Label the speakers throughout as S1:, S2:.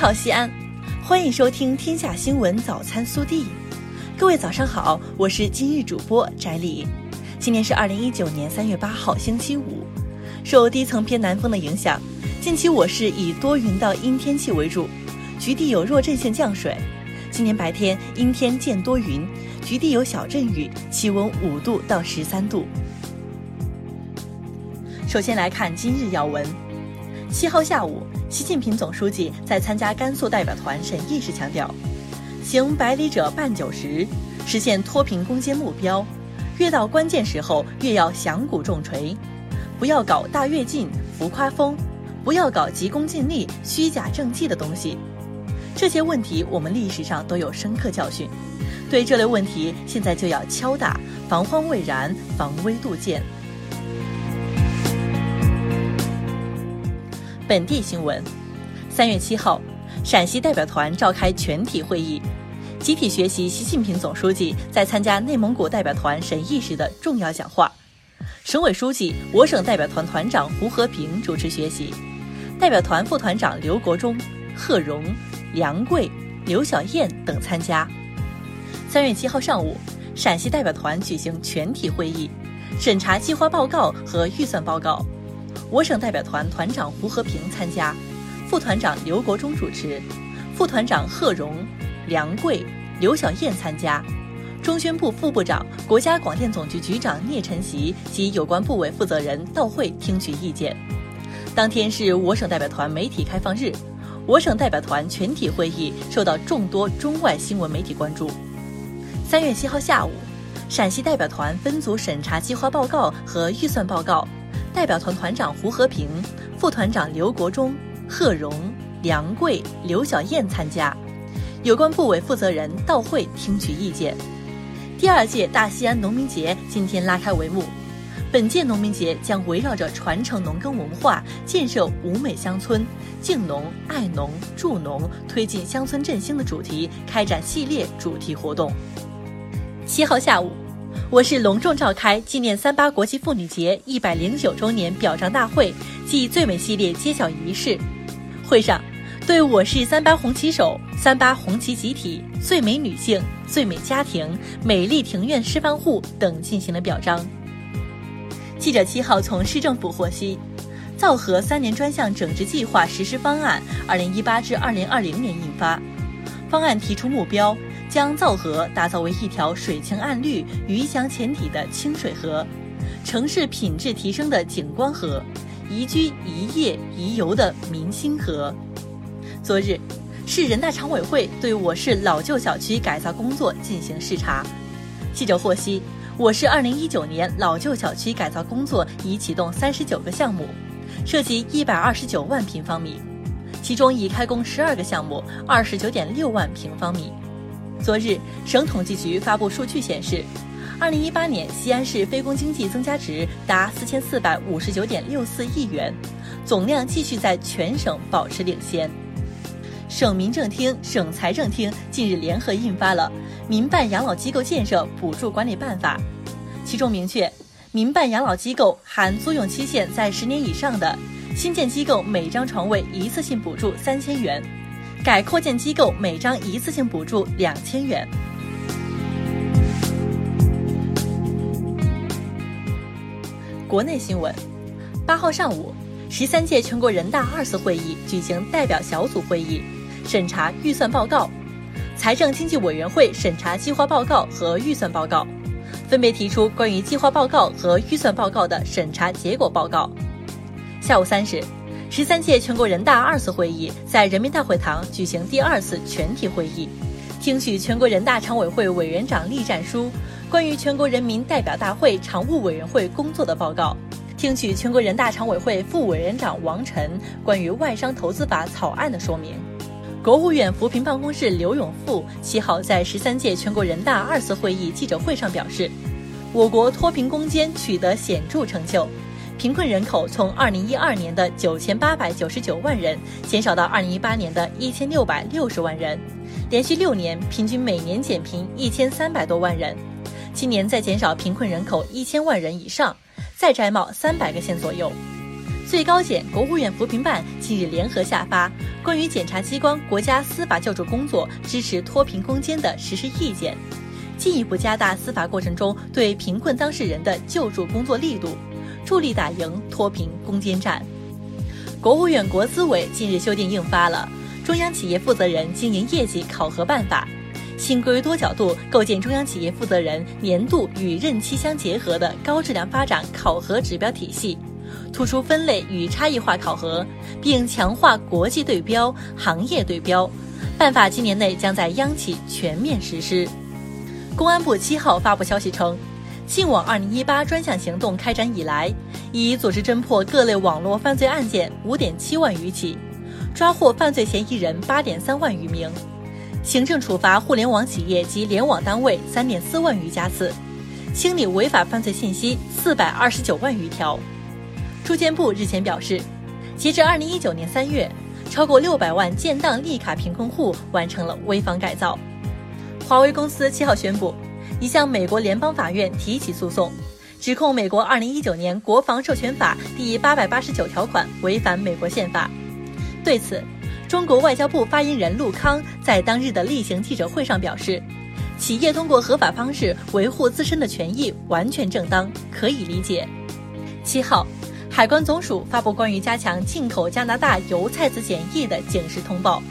S1: 好，西安，欢迎收听《天下新闻早餐速递》。各位早上好，我是今日主播翟丽。今天是二零一九年三月八号，星期五。受低层偏南风的影响，近期我市以多云到阴天气为主，局地有弱阵性降水。今天白天阴天见多云，局地有小阵雨，气温五度到十三度。首先来看今日要闻。七号下午，习近平总书记在参加甘肃代表团审议时强调，行百里者半九十，实现脱贫攻坚目标，越到关键时候越要响鼓重锤，不要搞大跃进、浮夸风，不要搞急功近利、虚假政绩的东西。这些问题我们历史上都有深刻教训，对这类问题现在就要敲打，防患未然，防微杜渐。本地新闻：三月七号，陕西代表团召开全体会议，集体学习习近平总书记在参加内蒙古代表团审议时的重要讲话。省委书记、我省代表团团长胡和平主持学习，代表团副团长刘国忠、贺荣、梁贵、刘小燕等参加。三月七号上午，陕西代表团举行全体会议，审查计划报告和预算报告。我省代表团团长胡和平参加，副团长刘国忠主持，副团长贺荣、梁贵、刘小燕参加，中宣部副部长、国家广电总局局长聂晨曦及有关部委负责人到会听取意见。当天是我省代表团媒体开放日，我省代表团全体会议受到众多中外新闻媒体关注。三月七号下午，陕西代表团分组审查计划报告和预算报告。代表团团长胡和平、副团长刘国忠、贺荣、梁贵、刘小燕参加，有关部委负责人到会听取意见。第二届大西安农民节今天拉开帷幕，本届农民节将围绕着传承农耕文化、建设五美乡村、敬农、爱农、助农、推进乡村振兴的主题开展系列主题活动。七号下午。我市隆重召开纪念三八国际妇女节一百零九周年表彰大会暨最美系列揭晓仪式。会上，对我市三八红旗手、三八红旗集体、最美女性、最美家庭、美丽庭院示范户等进行了表彰。记者七号从市政府获悉，皂河三年专项整治计划实施方案（二零一八至二零二零年）印发，方案提出目标。将皂河打造为一条水清岸绿、鱼翔浅底的清水河，城市品质提升的景观河，宜居宜业宜游的民心河。昨日，市人大常委会对我市老旧小区改造工作进行视察。记者获悉，我市2019年老旧小区改造工作已启动39个项目，涉及129万平方米，其中已开工12个项目，29.6万平方米。昨日，省统计局发布数据显示，二零一八年西安市非公经济增加值达四千四百五十九点六四亿元，总量继续在全省保持领先。省民政厅、省财政厅近日联合印发了《民办养老机构建设补助管理办法》，其中明确，民办养老机构含租用期限在十年以上的，新建机构每张床位一次性补助三千元。改扩建机构每张一次性补助两千元。国内新闻：八号上午，十三届全国人大二次会议举行代表小组会议，审查预算报告；财政经济委员会审查计划报告和预算报告，分别提出关于计划报告和预算报告的审查结果报告。下午三时。十三届全国人大二次会议在人民大会堂举行第二次全体会议，听取全国人大常委会委员长栗战书关于全国人民代表大会常务委员会工作的报告，听取全国人大常委会副委员长王晨关于外商投资法草案的说明。国务院扶贫办公室刘永富七号在十三届全国人大二次会议记者会上表示，我国脱贫攻坚取得显著成就。贫困人口从二零一二年的九千八百九十九万人减少到二零一八年的一千六百六十万人，连续六年平均每年减贫一千三百多万人。今年再减少贫困人口一千万人以上，再摘帽三百个县左右。最高检、国务院扶贫办近日联合下发关于检察机关国家司法救助工作支持脱贫攻坚的实施意见，进一步加大司法过程中对贫困当事人的救助工作力度，助力打赢脱贫攻坚战。国务院国资委近日修订印发了《中央企业负责人经营业绩考核办法》，新规多角度构建中央企业负责人年度与任期相结合的高质量发展考核指标体系。突出分类与差异化考核，并强化国际对标、行业对标。办法今年内将在央企全面实施。公安部七号发布消息称，信网二零一八专项行动开展以来，已组织侦破各类网络犯罪案件五点七万余起，抓获犯罪嫌疑人八点三万余名，行政处罚互联网企业及联网单位三点四万余家次，清理违法犯罪信息四百二十九万余条。住建部日前表示，截至二零一九年三月，超过六百万建档立卡贫困户完成了危房改造。华为公司七号宣布，已向美国联邦法院提起诉讼，指控美国二零一九年国防授权法第八百八十九条款违反美国宪法。对此，中国外交部发言人陆康在当日的例行记者会上表示，企业通过合法方式维护自身的权益完全正当，可以理解。七号。海关总署发布关于加强进口加拿大油菜籽检疫的警示通报，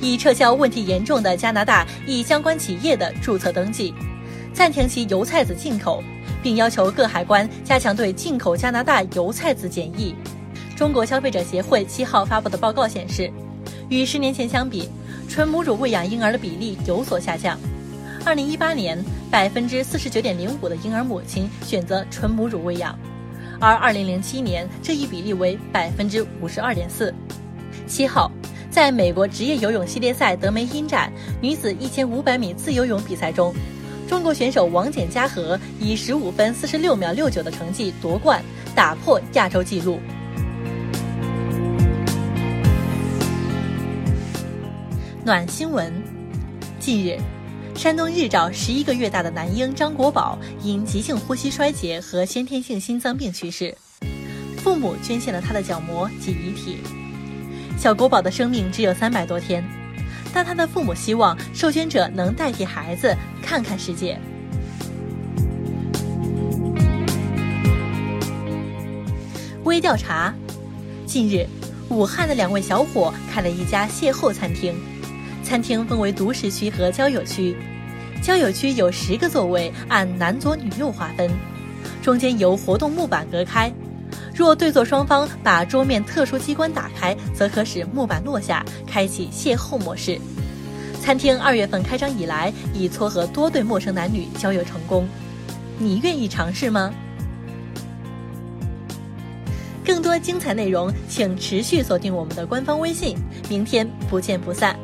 S1: 已撤销问题严重的加拿大一相关企业的注册登记，暂停其油菜籽进口，并要求各海关加强对进口加拿大油菜籽检疫。中国消费者协会七号发布的报告显示，与十年前相比，纯母乳喂养婴儿的比例有所下降。二零一八年，百分之四十九点零五的婴儿母亲选择纯母乳喂养。而二零零七年这一比例为百分之五十二点四。七号，在美国职业游泳系列赛德梅因站女子一千五百米自由泳比赛中，中国选手王简嘉禾以十五分四十六秒六九的成绩夺冠，打破亚洲纪录。暖新闻，近日。山东日照十一个月大的男婴张国宝因急性呼吸衰竭和先天性心脏病去世，父母捐献了他的角膜及遗体。小国宝的生命只有三百多天，但他的父母希望受捐者能代替孩子看看世界。微调查：近日，武汉的两位小伙开了一家邂逅餐厅。餐厅分为独食区和交友区，交友区有十个座位，按男左女右划分，中间由活动木板隔开。若对坐双方把桌面特殊机关打开，则可使木板落下，开启邂逅模式。餐厅二月份开张以来，已撮合多对陌生男女交友成功。你愿意尝试吗？更多精彩内容，请持续锁定我们的官方微信。明天不见不散。